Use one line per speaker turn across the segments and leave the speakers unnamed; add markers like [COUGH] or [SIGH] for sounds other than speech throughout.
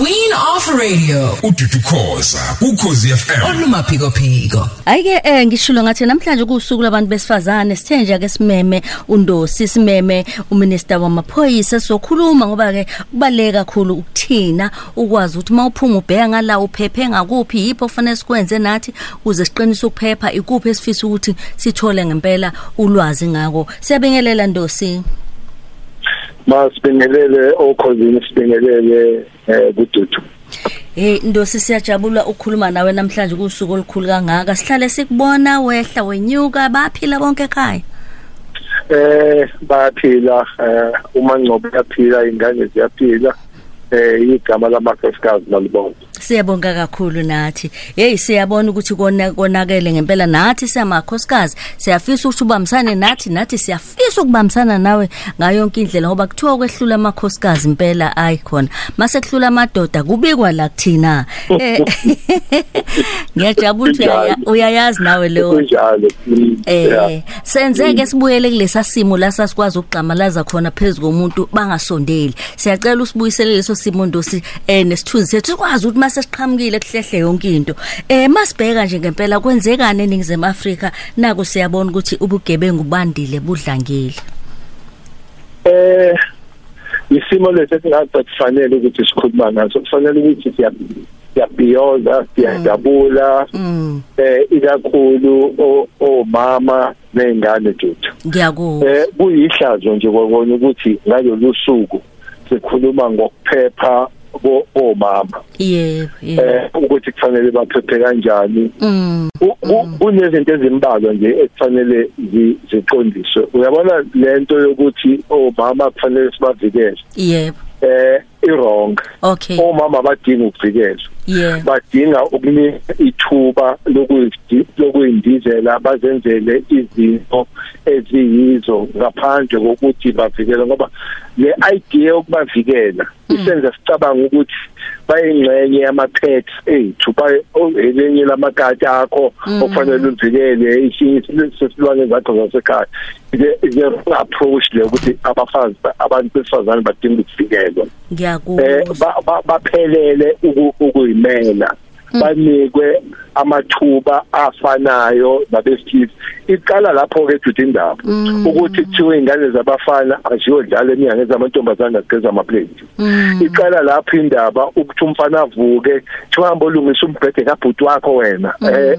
Queen of Radio.
Ududukhoza ukhozi FM
olumaphiko phiko
Ayike eh ngishilo ngathi namhlanje kusuku labantu besifazane sithe nje ake simeme undosi simeme uminister wamaphoyisa. Sokhuluma ngoba ke kubaleka kakhulu ukuthina ukwazi ukuthi mawuphuma ubheka ngala uphephe ngakuphi yipho kufanele sikwenze nathi uze siqinise ukuphepha ikuphi esifisa ukuthi sithole ngempela ulwazi ngako. Siyabingelela ndosi.
Masibingelele okhosini sibingelele eh kududu
Hey Ndosi siyajabula ukukhuluma nawe namhlanje kusuku olukhulu kangaka. Sihlale sikubona wehla wenyuka baphila bonke ekhaya.
Eh bayaphila eh uma ngcobo yaphila ingane ziyaphila eh igama lamakhosikazi nalibona
Siyabonga kakhulu nathi. Hey siyabona ukuthi kona konakele ngempela nathi siyamakhosikazi. Siyafisa ukuthi ubambisane nathi nathi siyafisa ukubambisana nawe ngayo yonke indlela ngoba kuthiwa kwehlula amakhosikazi impela ayi khona. Mase kuhlula amadoda kubikwa la kuthina. Eh [LAUGHS] Ngiyajabula ukuthi uyaya- uyayazi nawe leyo
kunjalo mm, yeah.
Eh senzeke sibuyele kulesa simo la sasikwazi ukugqamalaza khona phezulu komuntu bangasondeli. Siyacela usibuyisele leso simo ndosi eh nesithunzi sethu sikwazi ukuthi mase siqhamukile kuhlehle yonke into. Eh masibheka nje ngempela kwenzekani eningizimu Afrika naku siyabona ukuthi ubugebengu bandile budlangile.
eh isimo lesi esingathi kufanele ukuthi sikhuluma ngaso kufanele ukuthi siya siyabhiyoza siyajabula
Mm
eh ikakhulu omama nezingane juthu
ngiyakuzwa.
eh kuyihlazo nje kokona ukuthi ngalolu suku sikhuluma ngokuphepha ko- omama.
Yebo yebo.
eh ukuthi kufanele baphephe kanjani.
Mm.
U- kunezinto ezimbalwa nje ekufanele zi- ziqondiswe. Uyabona lento yokuthi omama kufanele sibavikele?
Yebo.
eh irong omama badinga ukuvikelwa. Badinga ukunika ithuba lokuyi- lokuyindizela bazenzele izinto eziyizo ngaphandle kokuthi bavikele ngoba le idea yokubavikela isenza sicabanga ukuthi bayingxenye yama-pets ethu baye- o- elinye lamakati akho okufanele uvikele ishinye sesilwane zakho zasekhaya. The approach le ukuthi abafazi abantu besifazane badinga ukuvikelwa? Eh
Ngiyakuzwa.
ba- baphelele uku- ukuyimela banikwe amathuba afanayo nabesilisa iqala lapho ke juthi indaba ukuthi kuthiwe ingane zabafana aziyodlala eminyangeni zamantombazane ageza amaplate. Iqala lapho indaba ukuthi umfana avuke thiwahamba olungisa umbhede kabhuti wakho wena eh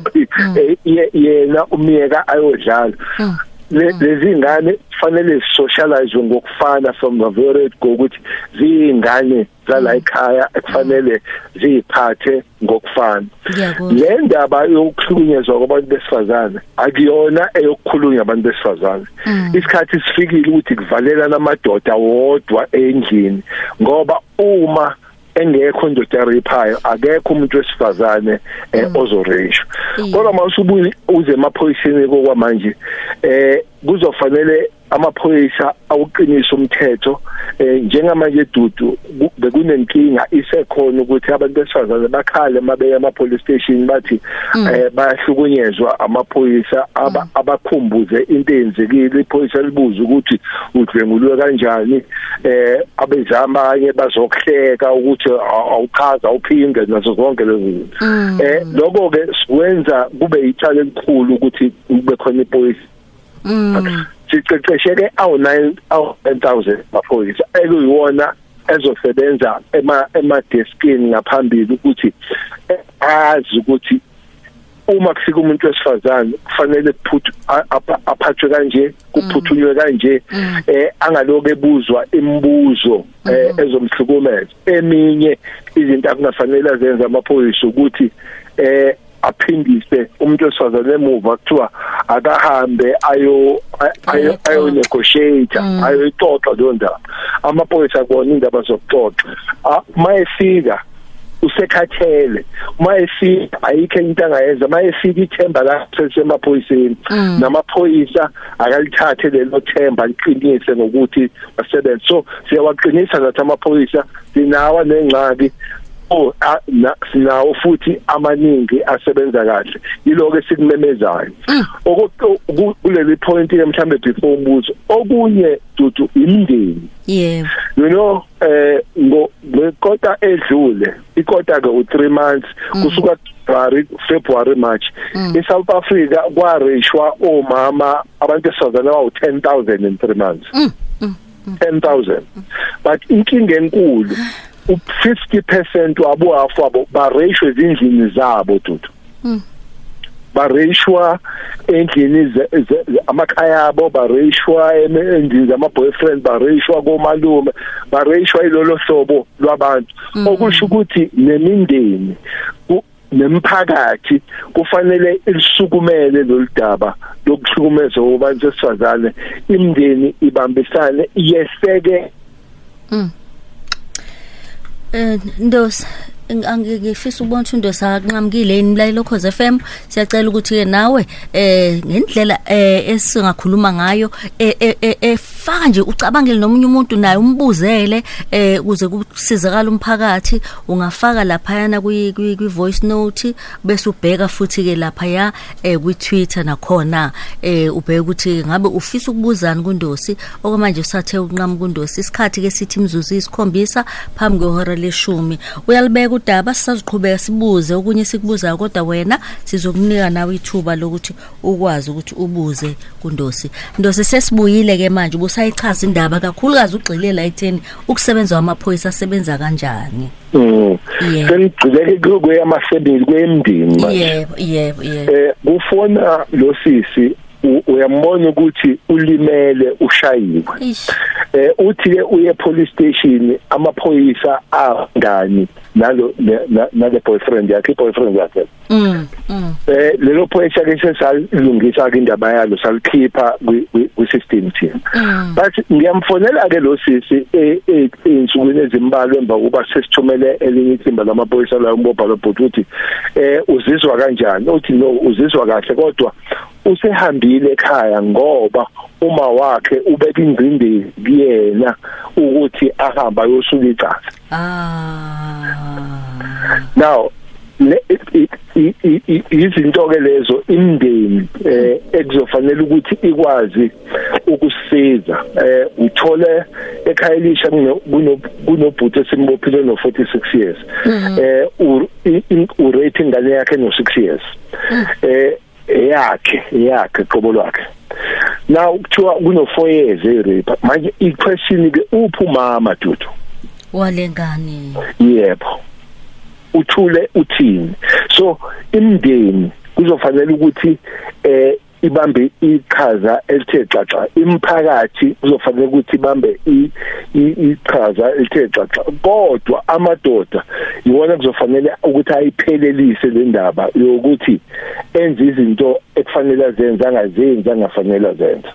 eh, ye- yena umiyeka ayodlala. Le- lezi ngane kufanele socialize ngokufana from the very go ukuthi ziyingane zala ekhaya ekufanele ziphathe ngokufana.
Ngiyakuzwa.
le ndaba yokuhlukunyezwa kwabantu besifazane akuyona eyokukhulunywa abantu besifazane. Isikhathi sifikile ukuthi kuvalela namadoda wodwa endlini ngoba uma engekho indoda yariphayo akekho umuntu wesifazane eh, ozorejwa
Iya.
kodwa mawusubuye uze emaphoyiseni kokwamanje eh kuzofanele amaphoyisa awuqinisa umthetho eh njengamanje dudu ku- bekunenkinga isekhona ukuthi abantu besifazane bakhale mabeya ama police station bathi eh bayahlukunyezwa amaphoyisa aba- abakhumbuze into eyenzekile. Iphoyisa libuza ukuthi udlengulwe kanjani eh abezama abanye bazokuhleka ukuthi aw- awuchaza uphinde nazo zonke lezi zinto. Eh lokho ke sikwenza kube yicala elikhulu ukuthi kube khona
Mm.
Siqeqesheke awu9 awu1000 maphoyisa ekuyiwona ezosebenza ema emadeskini ngaphambili ukuthi eh, azi ukuthi uma kufika umuntu wesifazane kufanele kuphuthu a- apha- aphathwe kanje kuphuthunywe kanje eh angaloku ebuzwa imibuzo eh ezomhlukumeza. Eminye izinto akungafanele azenze amaphoyisa ukuthi eh aphindise umuntu wesifazane emuva kuthiwa akahambe ayo ayo ayo negotiate ayoxoxa leyo ndaba. Amaphoyisa akona indaba zokuxoxa. Ah, mayefika usekhathele. Mayefika ayikho into angayenza mayefika ithemba lakhe semaphoyiseni namaphoyisa akalithathe lelo themba liqinise ngokuthi basebenze. So siyawaqinisa nathi amaphoyisa sinawa nengxaki oh sinawo futhi amaningi asebenza kahle. Yiloko esikumemezayo Oku- oku- kuleli point ke mhlambe before umbuzo okunye dudu imindeni.
Yebo
you know eh ngo ngekota edlule ikota ke u3 months kusuka February February March. eSouth Africa kwarishwa omama abantu besifazane abawu 10000 in 3 months. 10000 but inkinga enkulu u50% wabo afabo barishwe ezindlini zabo dudu. Barishwa endlini ze- ze- ze- amakhaya abo barishwa em- endlini zama boyfriend barishwa komalume barishwa ilolo hlobo lwabantu. Okusho ukuthi nemindeni nemphakathi kufanele ilisukumele loludaba lokuhlukumeza kubantu besifazane imindeni ibambisane yeseke.
Eh Ndosi ng- angikifisa ukubona ukuthi Ndosi akanqamukile yini mlayelo Khoze FM siyacela ukuthi ke nawe eh ngendlela eh esingakhuluma ngayo eh, eh, eh, efaka nje ucabangele nomunye umuntu naye umbuzele eh ukuze kusizakala umphakathi. Ungafaka lapha yana kwi kwi kwi voice note bese ubheka futhi ke lapha ya eh kwi Twitter nakhona. Eh ubheka ukuthi ngabe ufisa ukubuzana kuNdosi okwamanje usathe ukunqamuka kuNdosi. Isikhathi ke sithi imzuzu isikhombisa phambi kwehora leshumi. Uyalibeka udaba sisaziqhubeka sibuze okunye sikubuzayo kodwa wena sizokunika nawe ithuba lokuthi ukwazi ukuthi ubuze kuNdosi. Ndosi sesibuyile ke manje ubusayichaza indaba kakhulukazi ugxilela etheni ukusebenza kwamaphoyisa asebenza kanjani?
Mm.
Yeah.
senigcileke kweyamasebenzi kwemndini manje.
Yebo yebo yebo.
Eh kufona lo sisi u- uyambona ukuthi ulimele ushayiwe
Eish.
eh uthi ke uye police station amaphoyisa angani. Nalo ne- na- nale boyfriend yakhe boyfriend yakhe.
Mm mm.
Eh lelo phoyisa ke sesalungisa ke indaba yalo salikhipha kwi kwi- kwi system team
Mm.
but ngiyamfonela ke lo sisi e- e- einsukwini ezimbalwa emva kuba sesithumele elinye ithimba lamaphoyisa la umbobha lobhuti uthi eh uzizwa kanjani? Uthi no uzizwa kahle kodwa usehambile ekhaya ngoba uma wakhe ubeka ingcindezi kuyena ukuthi ahamba yosuka icala.
Ah.
Now izinto ke lezo imndeni eh ekuzofanele ukuthi ikwazi ukusiza eh uthole ekhaya elisha kuno- kuno- kunobhuti esimbophile no 46 years eh u- i- i- u rating ngane yakhe no 6 years eh yakhe yakhe qobo lwakhe. Now kuthiwa kuno 4 years e rape manje i question ke uphi umama dudu?
Walengane.
Yebo. Uthule uthini? So imndeni kuzofanele ukuthi eh ibambe iqhaza elithe xaxa. Imphakathi kuzofanele ukuthi ibambe i- i- iqhaza elithe xaxa. Kodwa amadoda iwona kuzofanele ukuthi ayiphelelise le ndaba yokuthi enze izinto ekufanele azenze angazenzi angafanele azenze.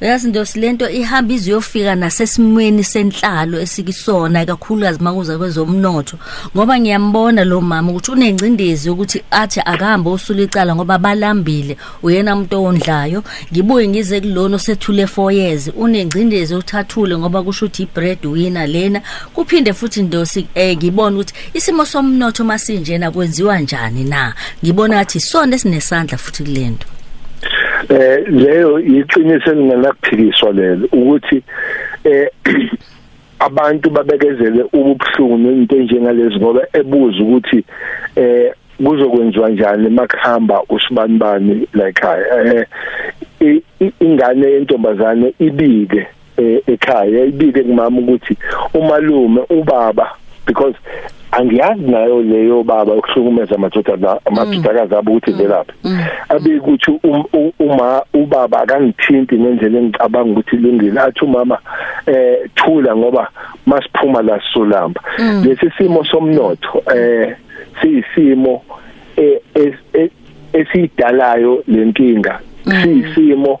Uyazi ndosi lento ihamba iziyofika nasesimweni senhlalo esikisona kakhulukazi makuza kwezomnotho. Ngoba ngiyambona lo mama ukuthi unengcindezi ukuthi athi akahambe usula icala ngoba balambile uyena umuntu owondlayo. Ngibuye ngize kulona osethule 4 years unengcindezi uthathule ngoba kusho ukuthi ibread winner lena. Kuphinde futhi ndosi eh ngibona ukuthi isimo somnotho masinjena kwenziwa njani na? Ngibona ngathi sona esinesandla futhi kulento
eh leyo iqiniso elingenakuphikiswa lelo ukuthi eh [CLEARS THROAT] abantu babekezele ubuhlungu into enjengalezi ngoba ebuza ukuthi eh kuzokwenziwa njani emakhamba usibanibani ekhaya eh ingane yentombazane ibike eh, ekhaya ibike kumama ukuthi umalume ubaba because angiyazi nayo leyo baba ukuhlukumeza amadoda amadodakazi abo ukuthi velaphi abe ukuthi u- uma ubaba akangithinti ngendlela engicabanga ukuthi ilungile athi umama eh thula ngoba masiphuma la solamba lesi simo somnotho eh siyisimo eh, es- es- esidalayo lenkinga siyisimo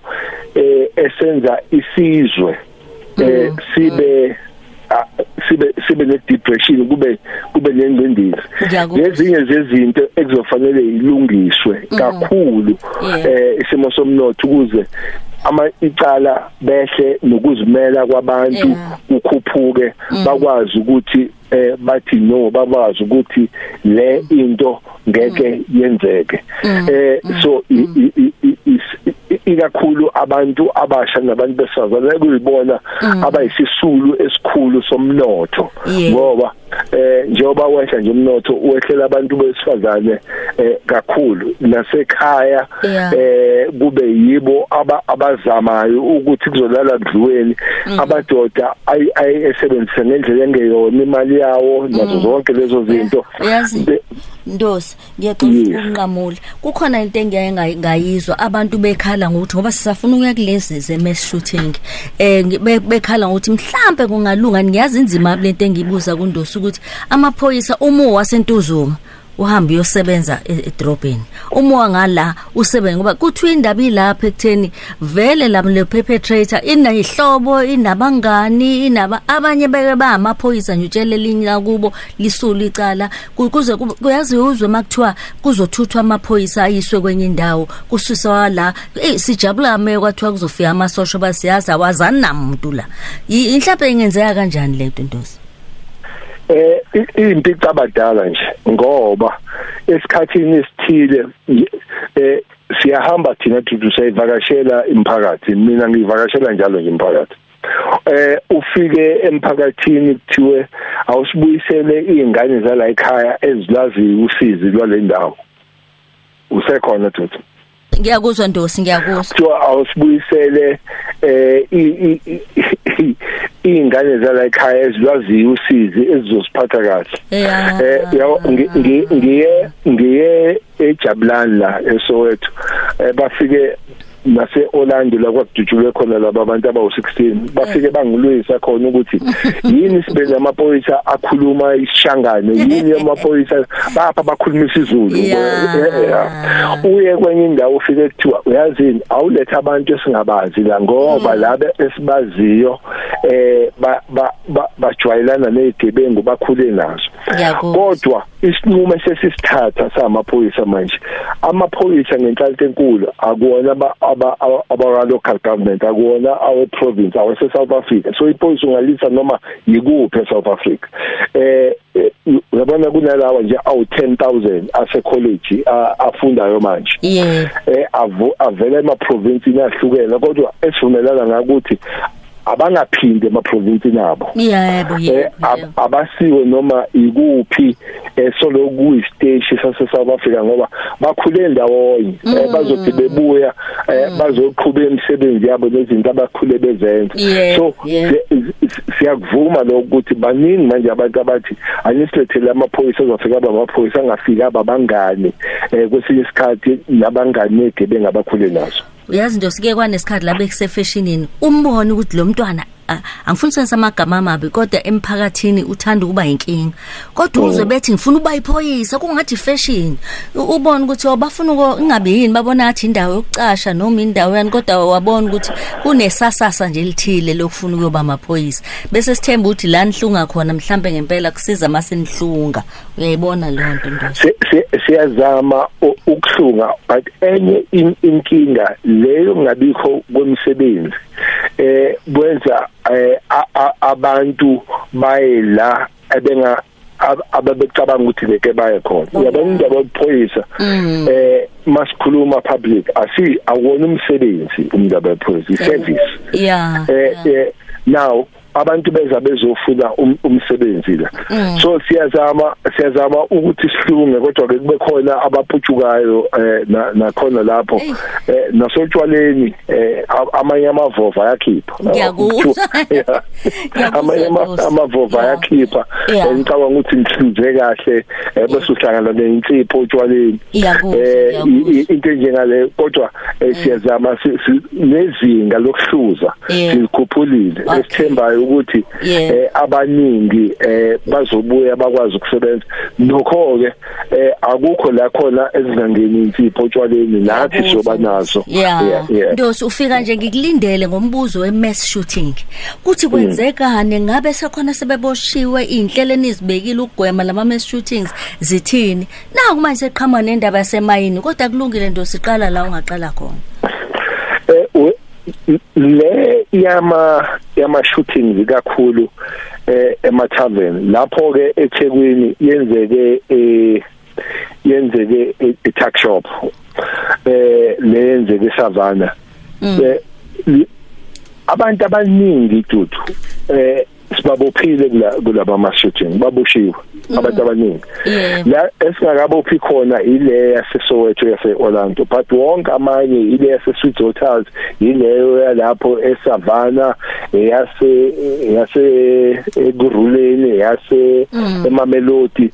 eh esenza isizwe eh sibe ah, sibe sibe ne depression kube kube nengcindezi. Lezinye zezinto ekuzofanele ilungiswe kakhulu
Yeah.
eh isimo somnotho ukuze ama icala behle nokuzimela kwabantu ukhuphuke bakwazi ukuthi eh bathi no bakwazi ukuthi le into ngeke yenzeke. Eh so ikakhulu abantu abasha nabantu besifazane kuyibona abayisisulu esikhulu somnotho. Ngoba eh njengoba wehla nje umnotho wehlela abantu besifazane eh kakhulu. Nasekhaya eh kube yibo aba- abazamayo ukuthi kuzolala kudliweni amadoda ay- ayesebenzise ngendlela engeyona imali yawo nazo zonke lezo zinto.
Uyazi?
Be-
Ndosi ngiyaxolisa
Yes.
ukunqamula. Kukhona into engiyaye nga- ngayizwa. Abantu bekhala ngokuthi ngoba sisafuna ukuya kulezi ze mass shooting. Eh ngi- be- bekhala ngokuthi mhlambe kungalunga. Ngiyazi inzima lento engibuza kuNdosi ukuthi amaphoyisa uma wasentuzuma. Uhamba uyosebenza e- edrobheni. Uma wangala usebenza ngoba kuthiwa indaba ilapha ekutheni vele la le perpetrator inayihlobo inabangani inaba abanye beke ba amaphoyisa nje utshele linye la kubo lisulu icala ku- kuze kube- kuyazi uzwe makuthiwa kuzothuthwa amaphoyisa ayiswe kwenye indawo. Kususwa la eh sijabula me kwathiwa kuzofika amasosha basiyazi awazani namuntu la. I- inhlaphe ingenzeka kanjani lento ntosi?
Eh impi cabadala nje ngoba esikhathini esithile eh siyahamba thina thuthi sayivakashela imphakathi mina ngivakashela njalo nje imphakathi eh ufike emphakathini kuthiwe awusibuyisele izingane zala ekhaya ezilazi usizi lwale ndawo. Usekhona thuthi
ngiyakuzwa ndosi ngiyakuzwa
kuthiwa awusibuyisele eh iy'ngane zala ekhaya ezilwaziyo usizi ezizosiphatha kahle. Eh ngi- ngiye ngiye ejabulani la eSoweto eh bafike nase Orlando la kwakudutshulwe khona laba abantu abawu16 bafike bangilwisa khona ukuthi yini sibenza amaphoyisa akhuluma isishangane yini amaphoyisa bapha bakhuluma isiZulu. Eh, yeah. uye kwenye indawo ufike kuthiwa uyazini? Awulethe abantu esingabazi la ngoba labe esibaziyo eh ba- ba- ba- bajwayelana nezigebengu bakhule nazo. Kodwa isinqumo sesisithatha samaphoyisa manje amaphoyisa ngenhlanhla enkulu akuwona aba- local government akuwona awe province awase South Africa. So iphoyisa ungalisa noma yikuphi eSouth Africa. Eh uyabona kunalawa nje awu 10000 ase college afundayo manje. Eh avela ema province ahlukene kodwa esivumelana ngakuthi abangaphinde ema province nabo.
Yebo
eh
yebo
ab- abasiwe noma ikuphi eh solo kuyisiteshi sase South Africa ngoba bakhule ndawonye. Eh bazothi bebuya eh bazoqhubeka imisebenzi yabo nezinto abakhule bezenza.
Yeah,
so
yeah.
si- si- siyakuvuma lokho ukuthi baningi manje abantu abathi anisilethele amaphoyisa azofika aba amaphoyisa angafika ababangani eh kwesinye isikhathi nabangani negebe ngabakhule nazo.
Uyazi nje sike kwanesikhathi la bekusefashionini umbone ukuthi lo mntwana a- angifuni senza amagama amabi kodwa emphakathini uthanda ukuba inkinga. Kodwa uzwe bethi ngifuna ukuba iphoyisa kungathi fashion U- ubone ukuthi oh, bafuna uko ingabe yini? Babona athi indawo yokucasha noma indawo yani kodwa wabona ukuthi kunesasasa nje elithile lokufuna ukuyoba amaphoyisa bese sithemba ukuthi la nihlunga khona mhlambe ngempela kusiza masenihlunga uyayibona leyo nto ndosi
Si- si- siyazama u- ukuhlunga but enye in- inkinga leyo ngabikho kwemisebenzi. Eh kwenza eh, a- a- abantu baye la ebenga ab- ababecabanga ukuthi beke baye khona. Uyabona indaba yokuphoyisa eh masikhuluma public asi awona umsebenzi umndaba wephoyisa i-service.
Yeah
eh eh now abantu beza bezofuna um- umsebenzi la so siyazama siyazama ukuthi sihlunge kodwa ke kube khona abaphutshukayo eh na- nakhona lapho
Eyi.
eh nasotshwaleni eh a- amanye amavova ayakhipha
Ngiyakuzwa. [LAUGHS]
Yeah.
Ngiyakuzwa,
amanye ama-
Nkosi.
amavova
Yeah.
ayakhipha
Yeah.
Eh, ngicabanga ukuthi ngihlinze kahle eh, bese uhlangana neinsipho otshwaleni
Ngiyakuzwa,
eh i-
ngiyakuzwa.
i- into njengale kodwa eh, siyazama si- si- nezinga lokuhluza
Yeah.
sikhuphulile
Okay.
esithembayo ukuthi
Yeah.
eh abaningi eh bazobuya bakwazi ukusebenza. Nokho ke eh akukho la khona ezingangeni insipho otshwaleni nathi sizoba nazo.
Yeah.
Yeah
ndosi ufika nje ngikulindele ngombuzo we-mass shooting. Kuthi kwenzekani? Ngabe sekhona sebeboshiwe iy'nhlelo enizibekile ukugwema lama mass shootings zithini? Naku manje seqhamuka nendaba yasemayini kodwa kulungile ndosi qala la ungaqala khona.
Eh u- le yama yama shootings kakhulu eh ema tavern lapho ke eThekwini yenzeke eh yenzeke e-tuck shop eh leyenzeke eSavana eh abantu abaningi dudu eh sibabophile kulaba ma shooting baboshiwe abantu abaningi. La esingakabophi khona ile yaseSoweto yase Orlando but wonke amanye ile yase Sweet Hotels ileyo yalapho eSavana eyase yase eguruleni yase emamelodi.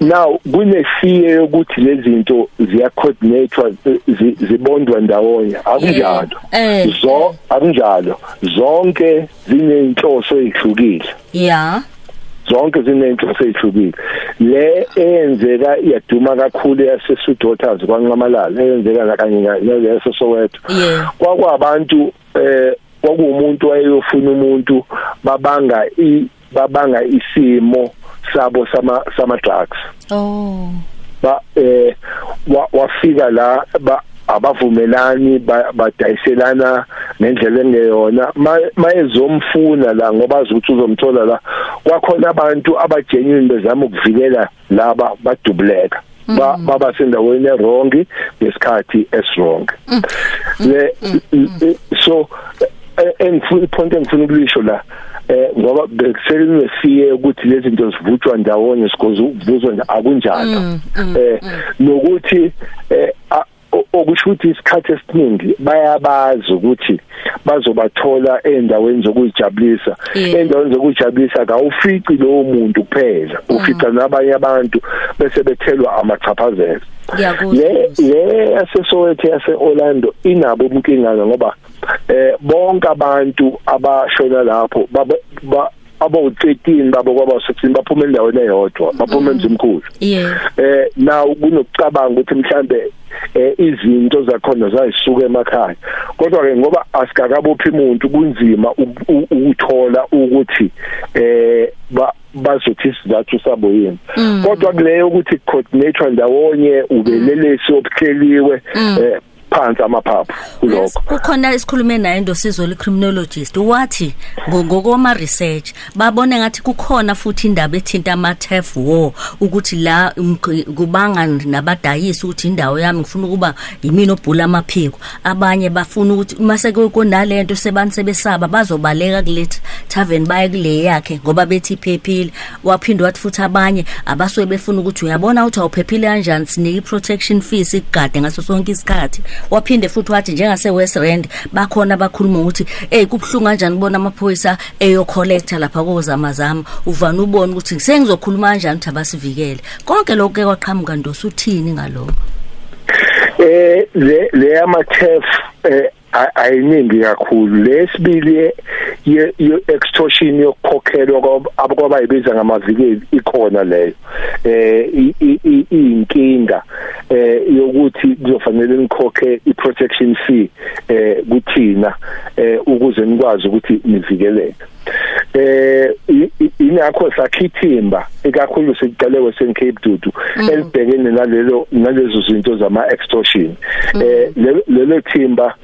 Now kunefiye yokuthi lezi zinto ziya coordinate zibondwa ndawonye. Akunjalo. Zo akunjalo. Zonke zinenhloso ezihlukile
yeah
zonke zinenhloso ezihlukile le eyenzeka iyaduma kakhulu yase Sweet Daughters kwanqamalala eyenzeka la kanye naleso Soweto kwakwabantu eh kwakuumuntu wayeyofuna umuntu babanga i babanga isimo sabo sama sama drugs
oh.
Ba eh wafika la abavumelani badayiselana ngendlela engeyona. Mayezomfuna la ngoba azukuthi uzomthola la kwakhona abantu abagenuine bezama ukuvikela laba badubuleka baba sendaweni erongi ngesikhathi eswrong le so engifuna point engifuna ukulisho la eh ngoba bekuselinesiye ukuthi lezi zinto zivutshwa ndawonye sikoze ukuvuzwa akunjalo. Eh nokuthi eh okusho ukuthi isikhathi esiningi bayabazi ukuthi bazobathola endaweni zokujabulisa endaweni zokujabulisa akawufici lowo muntu kuphela. Ufica nabanye abantu bese bethelwa amachaphazelo. Le le yaseSoweto yaseOrlando inabo umkingana ngoba eh bonke abantu abashona lapho abo13 babo kwaba 16 baphuma endaweni eyodwa baphuma emzimkhulu eh now kunokucabanga ukuthi mhlambe eh izinto zakhona zayisuka emakhaya. Kodwa ke ngoba asikakabophi umuntu kunzima ukuthola ukuthi eh bazothi sizathu sabo yini. Kodwa kuleyo ukuthi coordinate ndawonye ubelelesi obuhleliwe eh phansi amaphaphu kulokho.
Kukhona isikhulume naye ndosizo le criminologist wathi ngokoma research babone ngathi kukhona futhi indaba ethinta ama TEF war ukuthi la kubanga nabadayisi ukuthi indawo yami ngifuna ukuba yimini obhula amaphiko. Abanye bafuna ukuthi mase kunalento sebantu sebesaba bazobaleka kule tavern baye kule yakhe ngoba bethi iphephile. Waphinde wathi futhi abanye abasuke befuna ukuthi uyabona ukuthi awuphephile kanjani sinike protection fees igade ngaso sonke isikhathi. Waphinde futhi wathi njengase West Rand bakhona bakhuluma ukuthi hey kubhlungu kanjani ubona amaphoyisa eyo collector lapha kozamazama uvana ubona ukuthi sengizokhuluma kanjani ukuthi abasivikele? Konke lokho ke kwaqhamuka ndosuthini ngalokho?
Eh le le ama TEF eh ayiningi kakhulu. Lesibili ye extortion yokukhokhelwa abakwabayibiza ngamavikeli ikhona leyo. Eh inkinga eh yokuthi kuzofanele nikhokhe iprotection fee eh kuthina eh ukuze nikwazi ukuthi nivikeleke. Eh inakho sakhithimba ekakhulu sikuqale Western Cape Dudu elibhekene nalelo nalezo zinto zama extortion eh lelo thimba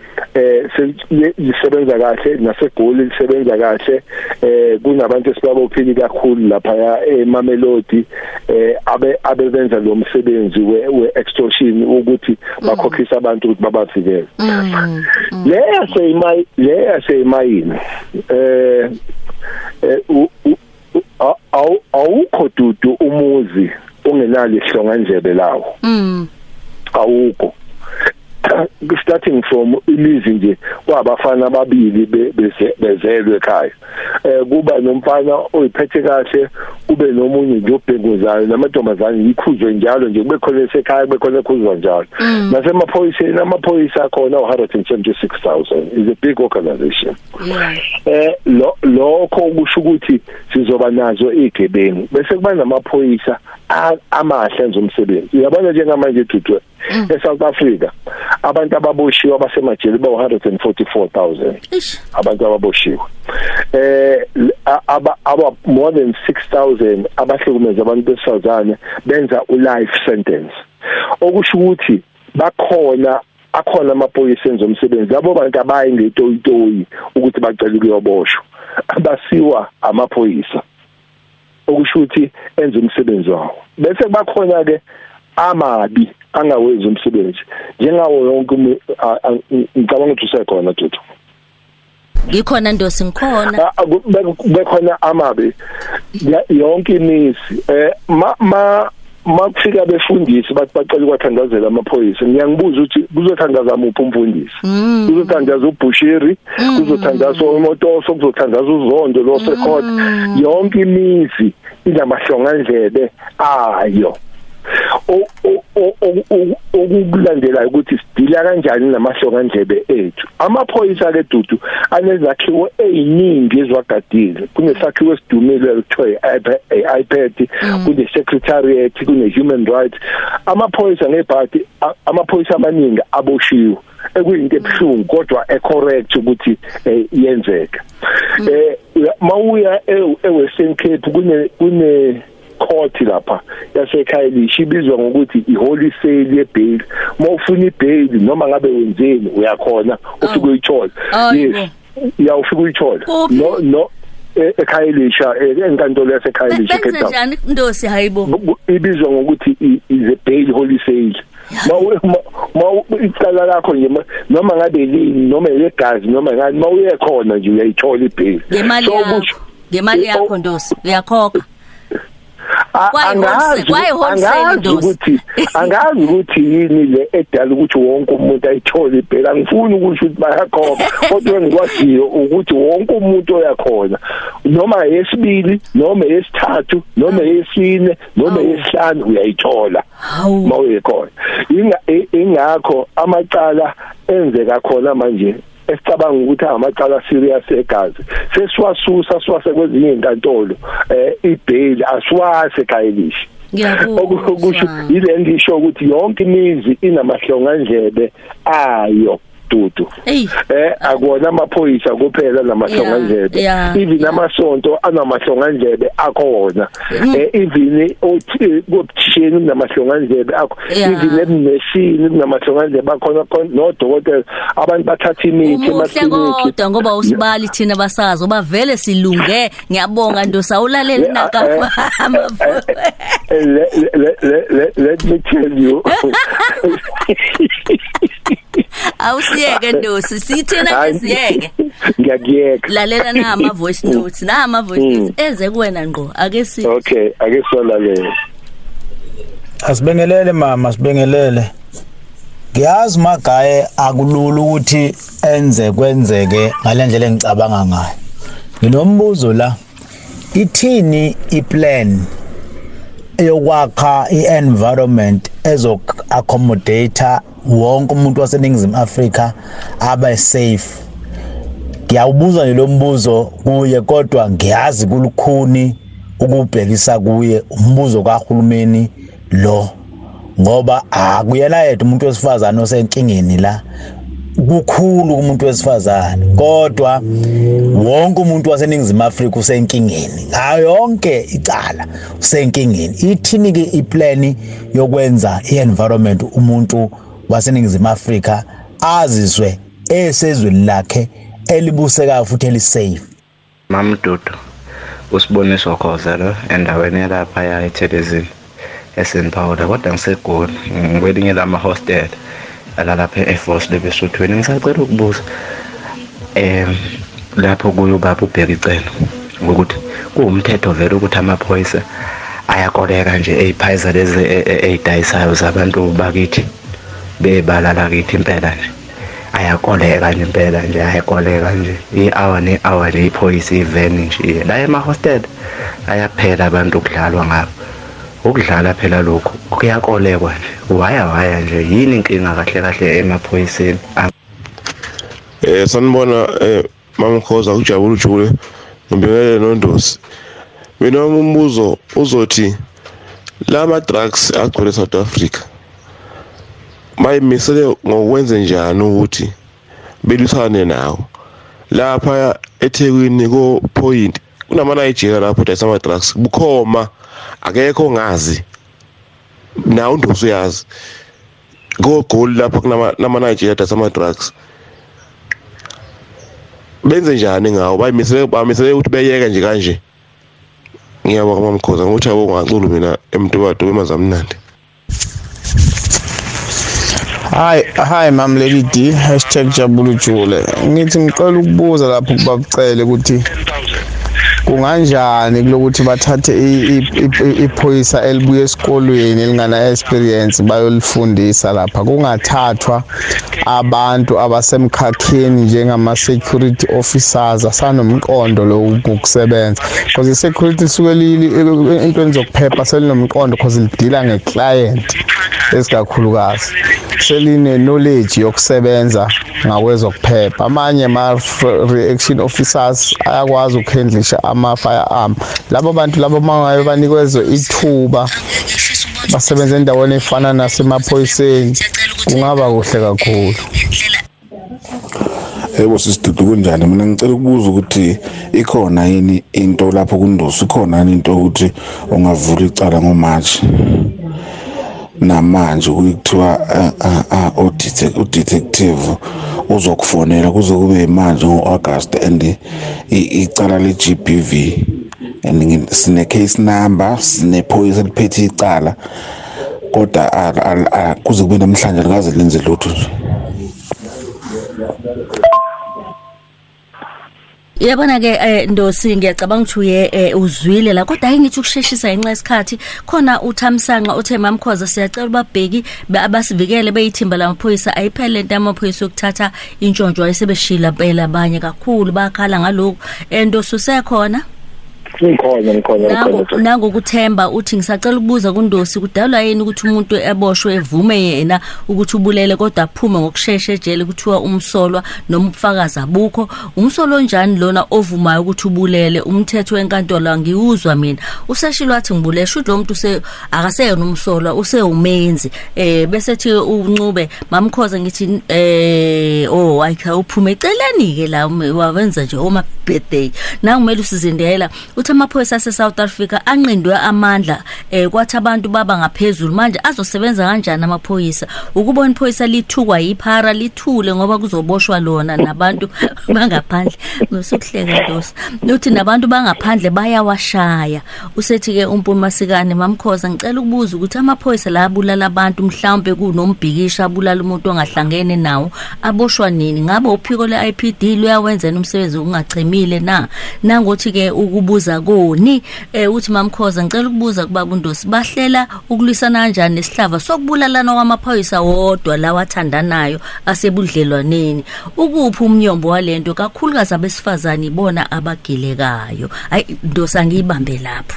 eh lisebenza kahle nasegoli lisebenza kahle. Eh kunabantu esibabophili kakhulu lapha eMamelodi eh abe abebenza lo msebenzi we extortion ukuthi bakhokhisa abantu ukuthi babavikele. Le yaseyimay le yaseyimayini eh awukho dudu umuzi ongenalo ihlonga ndlebe lawo.
Mm.
Awukho. Starting from imizi nje kwabafana ababili bezelwe ekhaya. Eh kuba nomfana oyiphethe kahle kube nomunye nje obhenguzayo namantombazane yikhuzwe njalo nje kube khona esekhaya kube khona ekhuzwa njalo. Nasemaphoyiseni amaphoyisa akhona u176000 is a big organization. Eh lokho kusho ukuthi sizoba nazo igebengu bese kuba namaphoyisa amahle nzomsebenzi uyabona njengamanje dudu eSouth Africa abantu ababoshiwe abasemajele ba 144000 abantu ababoshiwe. Eh aba aba more than 6000 abahlukumeza abantu besifazane benza u life sentence. Okusho ukuthi bakhona akhona amaphoyisa enza umsebenzi. Labo bantu abayi ngetoyitoyi ukuthi bacela ukuyoboshwa. Abasiwa amaphoyisa. okusho ukuthi enze umsebenzi wawo. Bese bakhona ke amabi angawenzi umsebenzi njengawo yonke ngicabanga ukuthi usekhona Dudu
ngikhona ndosi ngikhona.
Bekhona amabi yonke imisi eh ma makufika befundisi bathi bacela ukwathandazela amaphoyisa. Ngiyangibuza ukuthi kuzothandaza muphi umfundisi? Kuzothandaza ubushiri kuzothandaza umotoso kuzothandaza uzondo lo sekhot yonke imizi inamahlongandlebe ayo. Okulandelayo ukuthi sidila kanjani namahlonga ndlebe ethu? Amaphoyisa ke dudu anezakhiwo eziningi ezwagadile kunesakhiwo esidumile ekuthiwa iPad kune secretariat kune human rights. Amaphoyisa ngebhati amaphoyisa amaningi aboshiwe. Ekuyinto ebuhlungu kodwa ecorrect ukuthi yenzeka. Eh mawuya eWestern Cape kune kune court lapha yasekhayelishi ibizwa ngokuthi iholy sale yebail. Mawufuna ibail noma ngabe wenzeni uyakhona ufike uyithola. Yes ya ufike uyithola no no ekhayelishi enkantolo yasekhayelishi
Cape Town njani ndosi hayibo.
Ibizwa ngokuthi is a bail holy sale. Icala lakho nje noma ngabe lini noma legazi noma ngani mawuye khona nje uyayithola ibail
ngemali yakho. ngemali yakho ndosi. Uyakhokha.
Angazi ukuthi angazi ukuthi yini le edala ukuthi wonke umuntu ayithole ibheka ngifuni ukusho ukuthi bayakhokha [LAUGHS] kodwa ngikwaziyo ukuthi wonke umuntu oyakhona noma yesibili noma yesithathu noma yesine noma yesihlanu uyayithola mawuyekhona ingakho amacala enzeka khona manje. Esicabanga ukuthi amacala serious egazi. Sesiwasusa siwase kwezinye inkantolo eh ibail asiwase khayelishi
ngiyakusho
ile ngisho ukuthi yonke imizi inamahlonga ndlebe ayo. Dudu eh akuona amaphoyisa kuphela namahlongandlebe. Even amasonto anamahlongandlebe akhona eh even othi kubutsheni kunamahlongandlebe akho. Even emneshini kunamahlongandlebe akhona nodokotela abantu bathatha imithi
emakliniki kodwa ngoba usibali thina basazi oba vele silunge. Ngiyabonga ndosawulalela nakama
let me tell you. [LAUGHS] [LAUGHS]
awusiyeke ndosi sithena siyeke
ngiyakuyeka.
Lalela na ama voice notes na ama voice notes. Eze kuwena ngqo ake si
okay ake solalela
asibingelele mama sibingelele ngiyazi magaye akulula ukuthi enze kwenzeke ngalendlela engicabanga ngayo. Nginombuzo la ithini iplan? Eyokwakha i-environment ezo-accommodator wonke umuntu waseningizimu afrika abe safe. Ngiyawubuza nje lo mbuzo kuye kodwa ngiyazi kulukhuni ukubhekisa kuye umbuzo kahulumeni lo ngoba akuyena yedwa umuntu wesifazane osenkingeni la. Kukhulu kumuntu wesifazane kodwa wonke umuntu waseningizimu Afrika usenkingeni. Ngayo yonke icala usenkingeni. Ithini ke iplani yokwenza ienvironment umuntu waseningizimu Afrika azizwe esezweni lakhe elibusekayo futhi elisafe?
Mamdudu usiboniso khoza lo endaweni lapha ya eThelezini eSt Paul kodwa ngisegoli ngikwelinye lama hostel alalapha eAir Force lebesuthweni ngisacela ukubuza em lapho kuyo baba ubheka icelo ukuthi kuwumthetho vele ukuthi amaphoyisa ayakoleka nje eziphayisa lezi ezidayisayo zabantu bakithi bebala lakithi impela nje. Ayakoleka nje impela nje ayakoleka nje. I-hour ne-hour nje iphoyisa iveni nje la ema-hostel ayaphela abantu ukudlalwa ngabo. Ukudlala phela lokhu. Kuyakolekwa nje. Waya waya nje. Yini inkinga kahle kahle emaphoyiseni?
Eh sanibona eh mamkhoza kujabula ujule ngibingelele nondosi. Mina umbuzo uzothi lama drugs agcwele South Africa bayimisele ngokwenze njani ukuthi belisane nawo? Lapha eThekwini ko point kunama Nigeria lapho dayisa ama drugs bukhoma. Akekho ngazi nawo ndosi uyazi. Go goal lapha kunama nama Nigeria dasama drugs benze njani ngawo? Bayimisele bamisele ukuthi beyeke nje kanje. Ngiyabonga mamkhoza ngokuthi abongaculu mina emntubado emazamnandi
Hi hi mam Lady D #jabulujule. Ngithi ngicela ukubuza lapho kubabucele ukuthi kunganjani kulokuthi bathathe iphoyisa elibuye esikolweni elingana experience bayolifundisa lapha. Kungathathwa abantu abasemkhakheni njengama security officers asanomqondo lokusebenza because i-security lisuke entweni zokuphepha selinomqondo because lidila ngeclient esikakhulukazi. Seline knowledge yokusebenza ngakwezokuphepha. Amanye ama reaction officers ayakwazi ukuhandlisha ama firearm labo bantu labo mangabe banikezwe ithuba basebenza endaweni efana nasemaphoyiseni kungaba kuhle kakhulu.
Yebo sisidudu kunjani? Mina ngicela ukubuza ukuthi ikhona yini into lapho kundosi ikhona yini into ukuthi ungavula icala ngoMarch? Namanje kuthiwa udetective uzokufonela kuze kube manje ngoAugust and icala leGBV and sine case number sine phoyisa liphethe icala kodwa kuze kube namhlanje likaze lenze lutho nje.
Yabona ke eh, Ndosi ngiyacabanga ukuthi uye eh, uzwile la. Kodwa ayingithi ukusheshisa inxa isikhathi khona uthamsanqa uthe mamkhoza siyacela ubabheki abasivikele beyithimba lamaphoyisa ayiphele lento amaphoyisa yokuthatha intshontsho ayisebeshila phela abanye kakhulu bakhala ngalokho endosi usekhona?
Ngikhona ngikhona ngikhona
nangokuthemba uthi ngisacela ukubuza kundosi kudalwa yini ukuthi umuntu eboshwe evume yena ukuthi ubulele kodwa aphume ngokusheshsha ejele kuthiwa umsolwa noma ubufakazi abukho? Umsolo onjani lona ovumayo ukuthi ubulele? Umthetho wenkantolo ngiwuzwa mina. Useshilo wathi ngibulele shuthi lo muntu use akaseyona umsolwa usewumenzi. Eh bese thi uncube mamkhoza ngithi eh oh ayikha uphume eceleni ke la wawenza nje oma birthday. Nangumele usizindela. Uthi amaphoyisa ase-South Africa anqindwe amandla eh kwathi abantu baba ngaphezulu. Manje azosebenza kanjani amaphoyisa? Ukubona iphoyisa lithukwa yiphara lithule ngoba kuzoboshwa lona nabantu [LAUGHS] bangaphandle. Ngosokuhleka ndosi uthi nabantu bangaphandle bayawashaya. Usethi ke umpumi masikane mamkhoza ngicela ukubuza ukuthi amaphoyisa la abulala abantu mhlawumbe kunombhikisha abulala umuntu ongahlangene nawo aboshwa nini? Ngabe uphiko le-IPD luyawenzena umsebenzi ungachemile na? Nangothi ke ukubuza koni eh uthi mamkhoza ngicela ukubuza kubaba uNdosi bahlela ukulwisana kanjani nesihlava? Sokubulalana kwamaphoyisa wodwa lawa athandanayo asebudlelwaneni. Ukuphi umnyombo walento? Kakhulukazi abesifazane ibona abagilekayo. Hayi Ndosi angiyibambe lapho.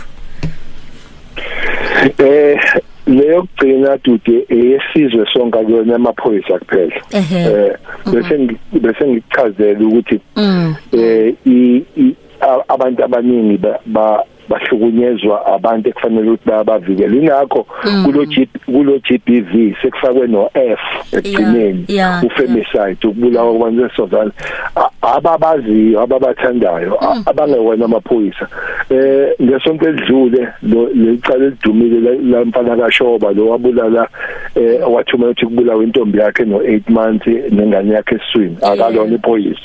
Eh leyo kugcina dude eyesizwe sonke kuyona amaphoyisa kuphela. Eh bese bese ngichazela ukuthi
Mm.
eh i abantu abaningi ba- ba bahlukunyezwa abantu ekufanele ukuthi bayabavikela ingakho kulo G kulo GBV sekufakwe no F ekugcineni
Yeah, yeah,
ufemicide ukubulawa kwabantu besifazane A- ababaziyo ababathandayo a- abangewona amaphoyisa. Eh ngesonto edlule lo lecala lidumile la- la mfana kaShoba lo wabulala eh wathuma ukuthi kubulawa intombi yakhe no 8 months nengane yakhe eswini akalona iphoyisa.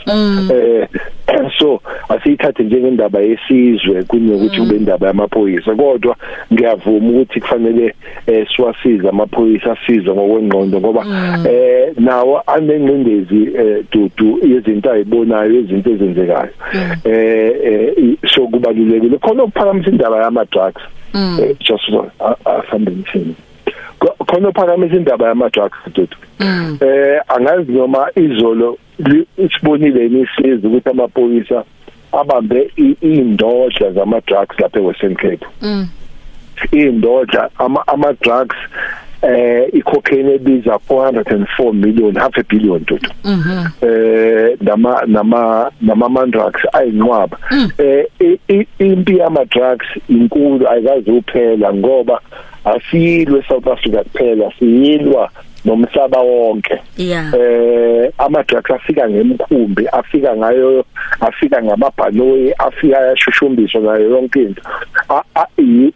Eh [CLEARS THROAT] so asiyithathe njengendaba yesizwe kunokuthi kube indaba yamaphoyisa kodwa ngiyavuma ukuthi kufanele eh siwasize amaphoyisa asizwe ngokwengqondo ngoba eh nawo anengcindezi eh dudu izinto ayibonayo izinto ezenzekayo. Eh eh, so kubalulekile khona ukuphakamisa indaba yama drugs eh just asambe ngithini Ko- khona uphakamisa indaba yama drugs dudu eh angazi noma izolo sibonile inisizi ukuthi amaphoyisa abambe i- indodla zama drugs lapha eWestern Cape
Mm.
indodla ama ama drugs eh icocaine ebiza 404 million half a billion dudu
Mhm.
eh nama nama nama mandrugs ayinqwaba eh i- i- impi yama drugs inkulu ayikazi uphela ngoba asiyilwe South Africa kuphela siyilwa nomhlaba wonke. Eh ama drugs afika ngemkhumbi afika ngayo afika ngamabhanoyi afika ayashushumbiswa ngayo yonke into.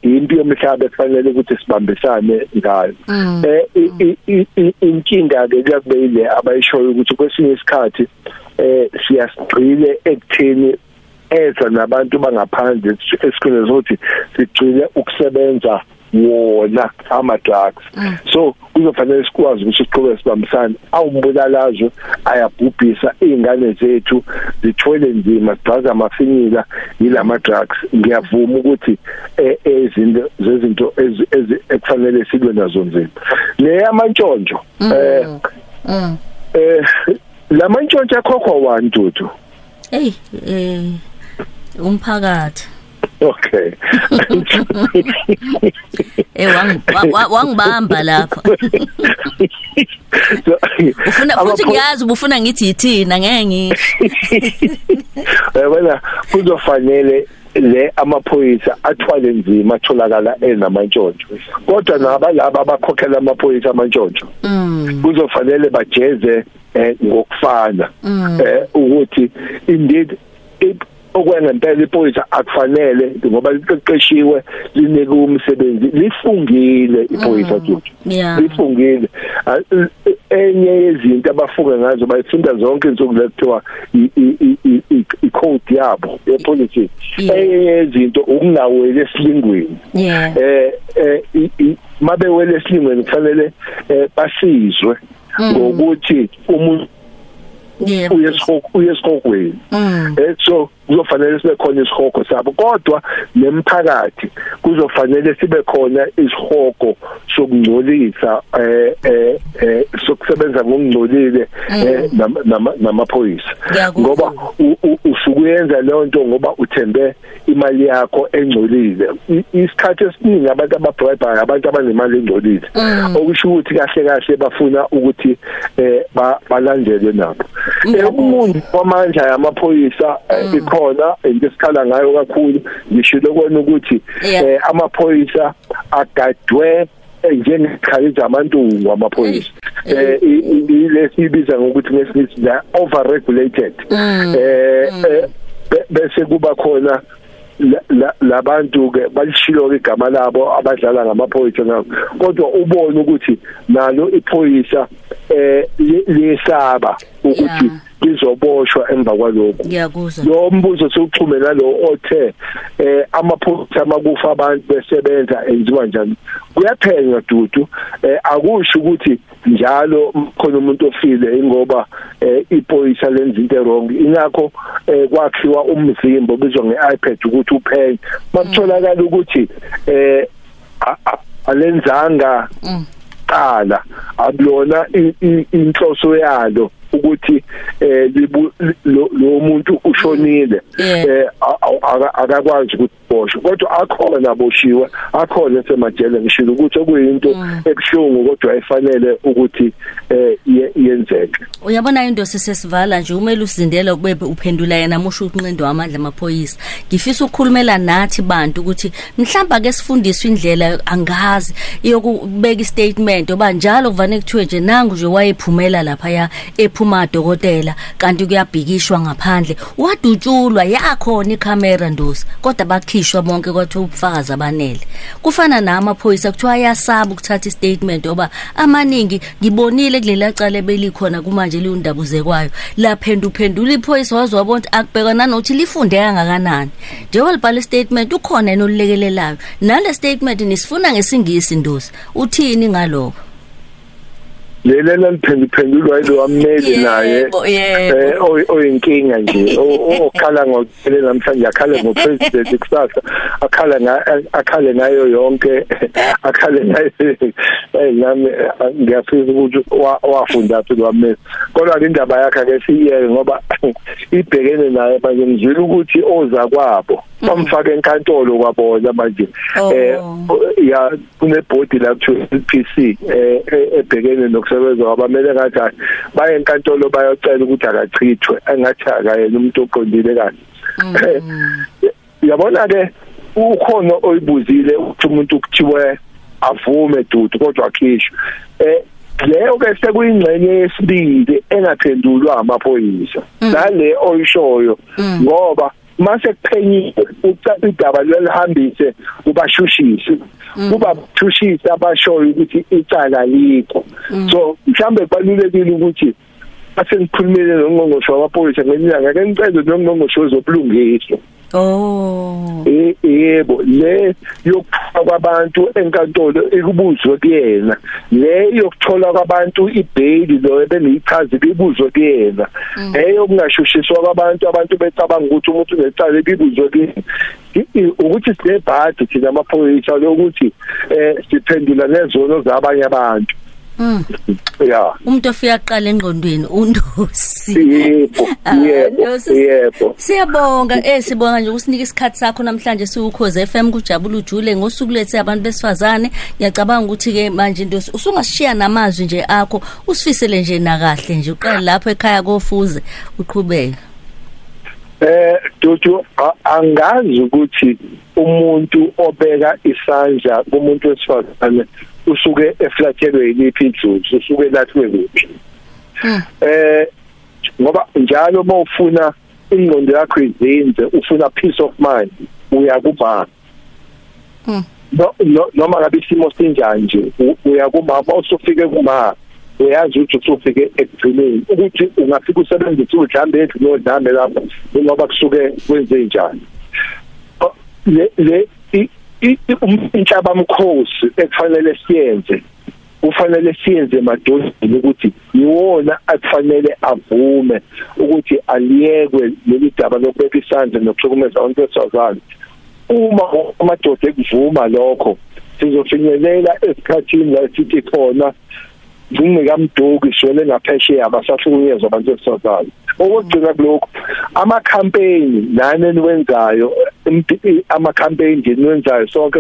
Into yomhlaba efanele ukuthi sibambisane ngayo.
Mm.
eh i- i- i- i- inkinga ke kuyakubeyile abayishoyo ukuthi kwesinye isikhathi eh siyasigcile ekutheni eza nabantu bangaphandle esikhona ukuthi sigcile ukusebenza wona ama drugs. So kuzofanele sikwazi ukuthi siqhubeke sibambisane. Awumbulalazo ayabhubhisa izingane zethu zithwele nzima sidaza amafinyila yilama drugs. Ngiyavuma ukuthi ezinto zezinto ezi- ezi- ekufanele silwe nazo nzima. Le yamantshontsho eh
mm.
eh lamantshontsho akhokhwa wantutu
hey eh umphakathi.
Okay. [LAUGHS]
Eh wang- wa- wa- wangibamba lapha ufuna futhi ngiyazi ubufuna ngithi yithina ngeke ngisho. [LAUGHS]
Yabona kuzofanele le amaphoyisa athwale nzima atholakala enamantshontsho. Kodwa naba laba abakhokhela amaphoyisa amantshontsho
mm.
kuzofanele bajeze eh, ngokufana.
Mm.
eh ukuthi indeed okwengempela iphoyisa akufanele ngoba liqeqeshiwe linike umsebenzi lifungile iphoyisa futhi
yeah.
Lifungile. Enye yezinto abafunga ngazo bayifunda zonke insuku lekuthiwa i-code yabo yepolicy
Yeah.
enye yezinto ukungaweli esilingweni eh eh mabewele esilingweni kufanele eh, basizwe ngokuthi umuntu uyesihokweni
mm.
Eh so kuzofanele sibe khona isihoko sabo kodwa nemphakathi kuzofanele sibe khona isihoko sokungcolisa eh eh eh, sokusebenza ngokungcolile eh, nama- namaphoyisa. Ngoba usukuyenza leyo nto ngoba uthembe imali yakho engcolile. Isikhathi esiningi abantu ababribe abantu abanemali engcolile. Okusho ukuthi kahle kahle bafuna ukuthi eh ba- balandelwe nabo. Emuntu kwamandla yamaphoyisa eh, ikhona into esikhala ngayo kakhulu. Ngishilo kona ukuthi eh, amaphoyisa agadwe eh, njengekhalisa amantungu amaphoyisa eh i- i- lesibiza ngokuthi ngesingisi are over regulated eh eh, be- bese kuba khona la- la- labantu ke balishilo ke igama labo abadlala ngamaphoyisa ngakho. Kodwa ubone ukuthi nalo iphoyisa eh liyesaba ukuthi
Yeah.
Lizoboshwa emva kwalokho lo mbuzo sokuxhume nalo othe eh amaphoyisa amakufa abantu besebenza enziwa njani? Kuyaphenywa dudu. Eh akusho ukuthi njalo khona umuntu ofile ingoba eh iphoyisa lenza into wrong ingakho eh kwakhiwa umzimba obizwa ngeiPad ukuthi uphenye makutholakala ukuthi eh alenzanga qala akulona i- i- inhloso yalo. Ukuthi eh lo muntu ushonile. Eh akakwazi ukuthi boshwe kodwa akhona boshiwe akhona esemajele ngishilo ukuthi okuyinto ebuhlungu kodwa efanele ukuthi eh ye- yenzeke.
Uyabona into sesesivala nje umele usizindela kube uphendula yena musho ukunqendo amandla amaphoyisa. Ngifisa ukukhulumela nathi bantu ukuthi mhlamba ke sifundiswe indlela angazi yokubeka istatement oba njalo kuvane kuthiwe nje nangu nje wayephumela lapha ya ephuma dokotela kanti kuyabhikishwa ngaphandle. Wadutshulwa yakhona ikhamera ndosi. Kodwa bakhishwa bonke kwathiwa ubufakazi abanele. Kufana namaphoyisa kuthiwa ayasaba ukuthatha istatement oba amaningi ngibonile kulela cala belikhona kumanje liyundabuze kwayo laphendu phendula iphoyisa wazi wabona akubheka nanokuthi lifunde kangakanani. Njengoba libhala istatement ukhona yena olulekelelayo nale statement nisifuna ngesingisi ndosi. Uthini ngalokho
lelela liphenduphendulwa yilo amnezi naye. eh oy- oyinkinga nje. Okhala ngokuphele namhlanje akhala ngopresident kusasa akhala akhale ngayo yonke akhale ngayo [LAUGHS] eh nami ngiyafisa ukuthi wa- wafunda phi lo amnezi kodwa ke indaba yakhe ake siyeke ngoba [LAUGHS] ibhekene naye manje ngizwile ukuthi oza kwabo bamfaka enkantolo kwabona manje.
Oh.
eh ya kunebhodi la kuthiwa PC eh eh, ebhekene nokusebenza kwabamele hayi, baye enkantolo bayocela ukuthi akachithwe engathi akayena umuntu oqondile kahle yabona ke ukhona oyibuzile ukuthi umuntu kuthiwe avume dudu kodwa akhishwe. Eh leyo ke sekuyingxenye yesibili engaphendulwa amaphoyisa. Nale oyishoyo ngoba mase kuphenyiwe udaba lelihambise ubashushisi? Kuba bathushisi abashoyo ukuthi icala likho. So mhlambe kubalulekile ukuthi asengikhulumile nongqongqoshe wamaphoyisa ngenyanga ake ngicela nongqongqoshe wezobulungiswa.
Oh.
Yebo le yokuthola kwabantu enkantolo ikubuzwe kuyena le yokuthola kwabantu ibail lo ebenichaza ibuzwe kuyena. Leyo kungashushiswa kwabantu abantu becabanga ukuthi umuntu unecala ibuzwe kuyena. Ukuthi sinebhadi thina amaphoyisa lokuthi eh siphendula nezono zabanye abantu.
Mm.
ya.
Umuntu ofika aqala engqondweni undosi.
yebo [LAUGHS]
Ah,
yebo yebo.
Siyabonga. Eh sibonga nje ukusinika isikhathi sakho namhlanje siwukhoze FM kujabula ujule ngosuku lethe abantu besifazane. Ngiyacabanga ukuthi ke manje ndosi usungashiya namazwi nje akho usifisele nje nakahle nje uqale lapho ekhaya kofuze uqhubeke.
Eh Dudu angazi ukuthi umuntu obeka isandla kumuntu wesifazane usuke eflathelwe yiliphi idlozi usuke lathwe kuphi? Eh ngoba njalo mawufuna ingqondo yakho izinze ufuna peace of mind uya kubaba
Mm.
no no- noma ngabe isimo sinjani nje uya kumama usufike kumama uyazi ukuthi usufike ekugcineni ukuthi ungafika usebenzise udlambe endlu nodlambe lapho ngoba kusuke kwenze njani. Le le i- i- i- um- inhlabamkhosi ekufanele siyenze kufanele siyenze madodeni ukuthi yiwona akufanele avume ukuthi aliyekwe leli daba lokubeka isandla nokuhlukumeza abantu besifazane. Uma amadoda ekuvuma lokho sizofinyelela esikhathini la sithi khona ngingekamduki sivele ngaphesheya abasahlukunyezwa abantu besifazane. Okugcina kulokho ama-campaign nani eniwenzayo impi- ama-campaign nje niwenzayo sonke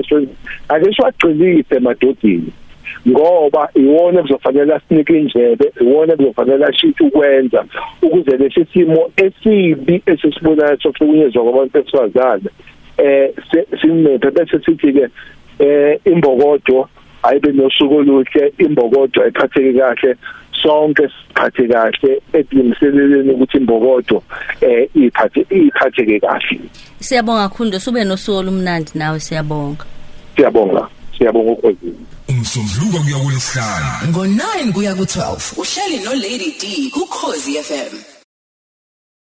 ake siwagcilise emadodeni ngoba iwona kuzofanele asinike indlebe iwona kuzofanele ashithi ukwenza ukuze lesi simo esibi esisibonayo sokuhlukunyezwa kwabantu besifazane eh sinephe bese sithi ke eh imbokodo ayibe nosuku oluhle imbokodo ayiphatheke kahle sonke siphathe kahle ekulungiseleleni ukuthi imbokodo eh iphathe iphatheke kahle.
Siyabonga kakhulu ndosi ube nosuku olumnandi nawe siyabonga.
Siyabonga siyabonga ukhosini
umsombuluko kuya kulesihlanu
ngo-9 kuya ku-12 uhleli no-lady d kukhozi fm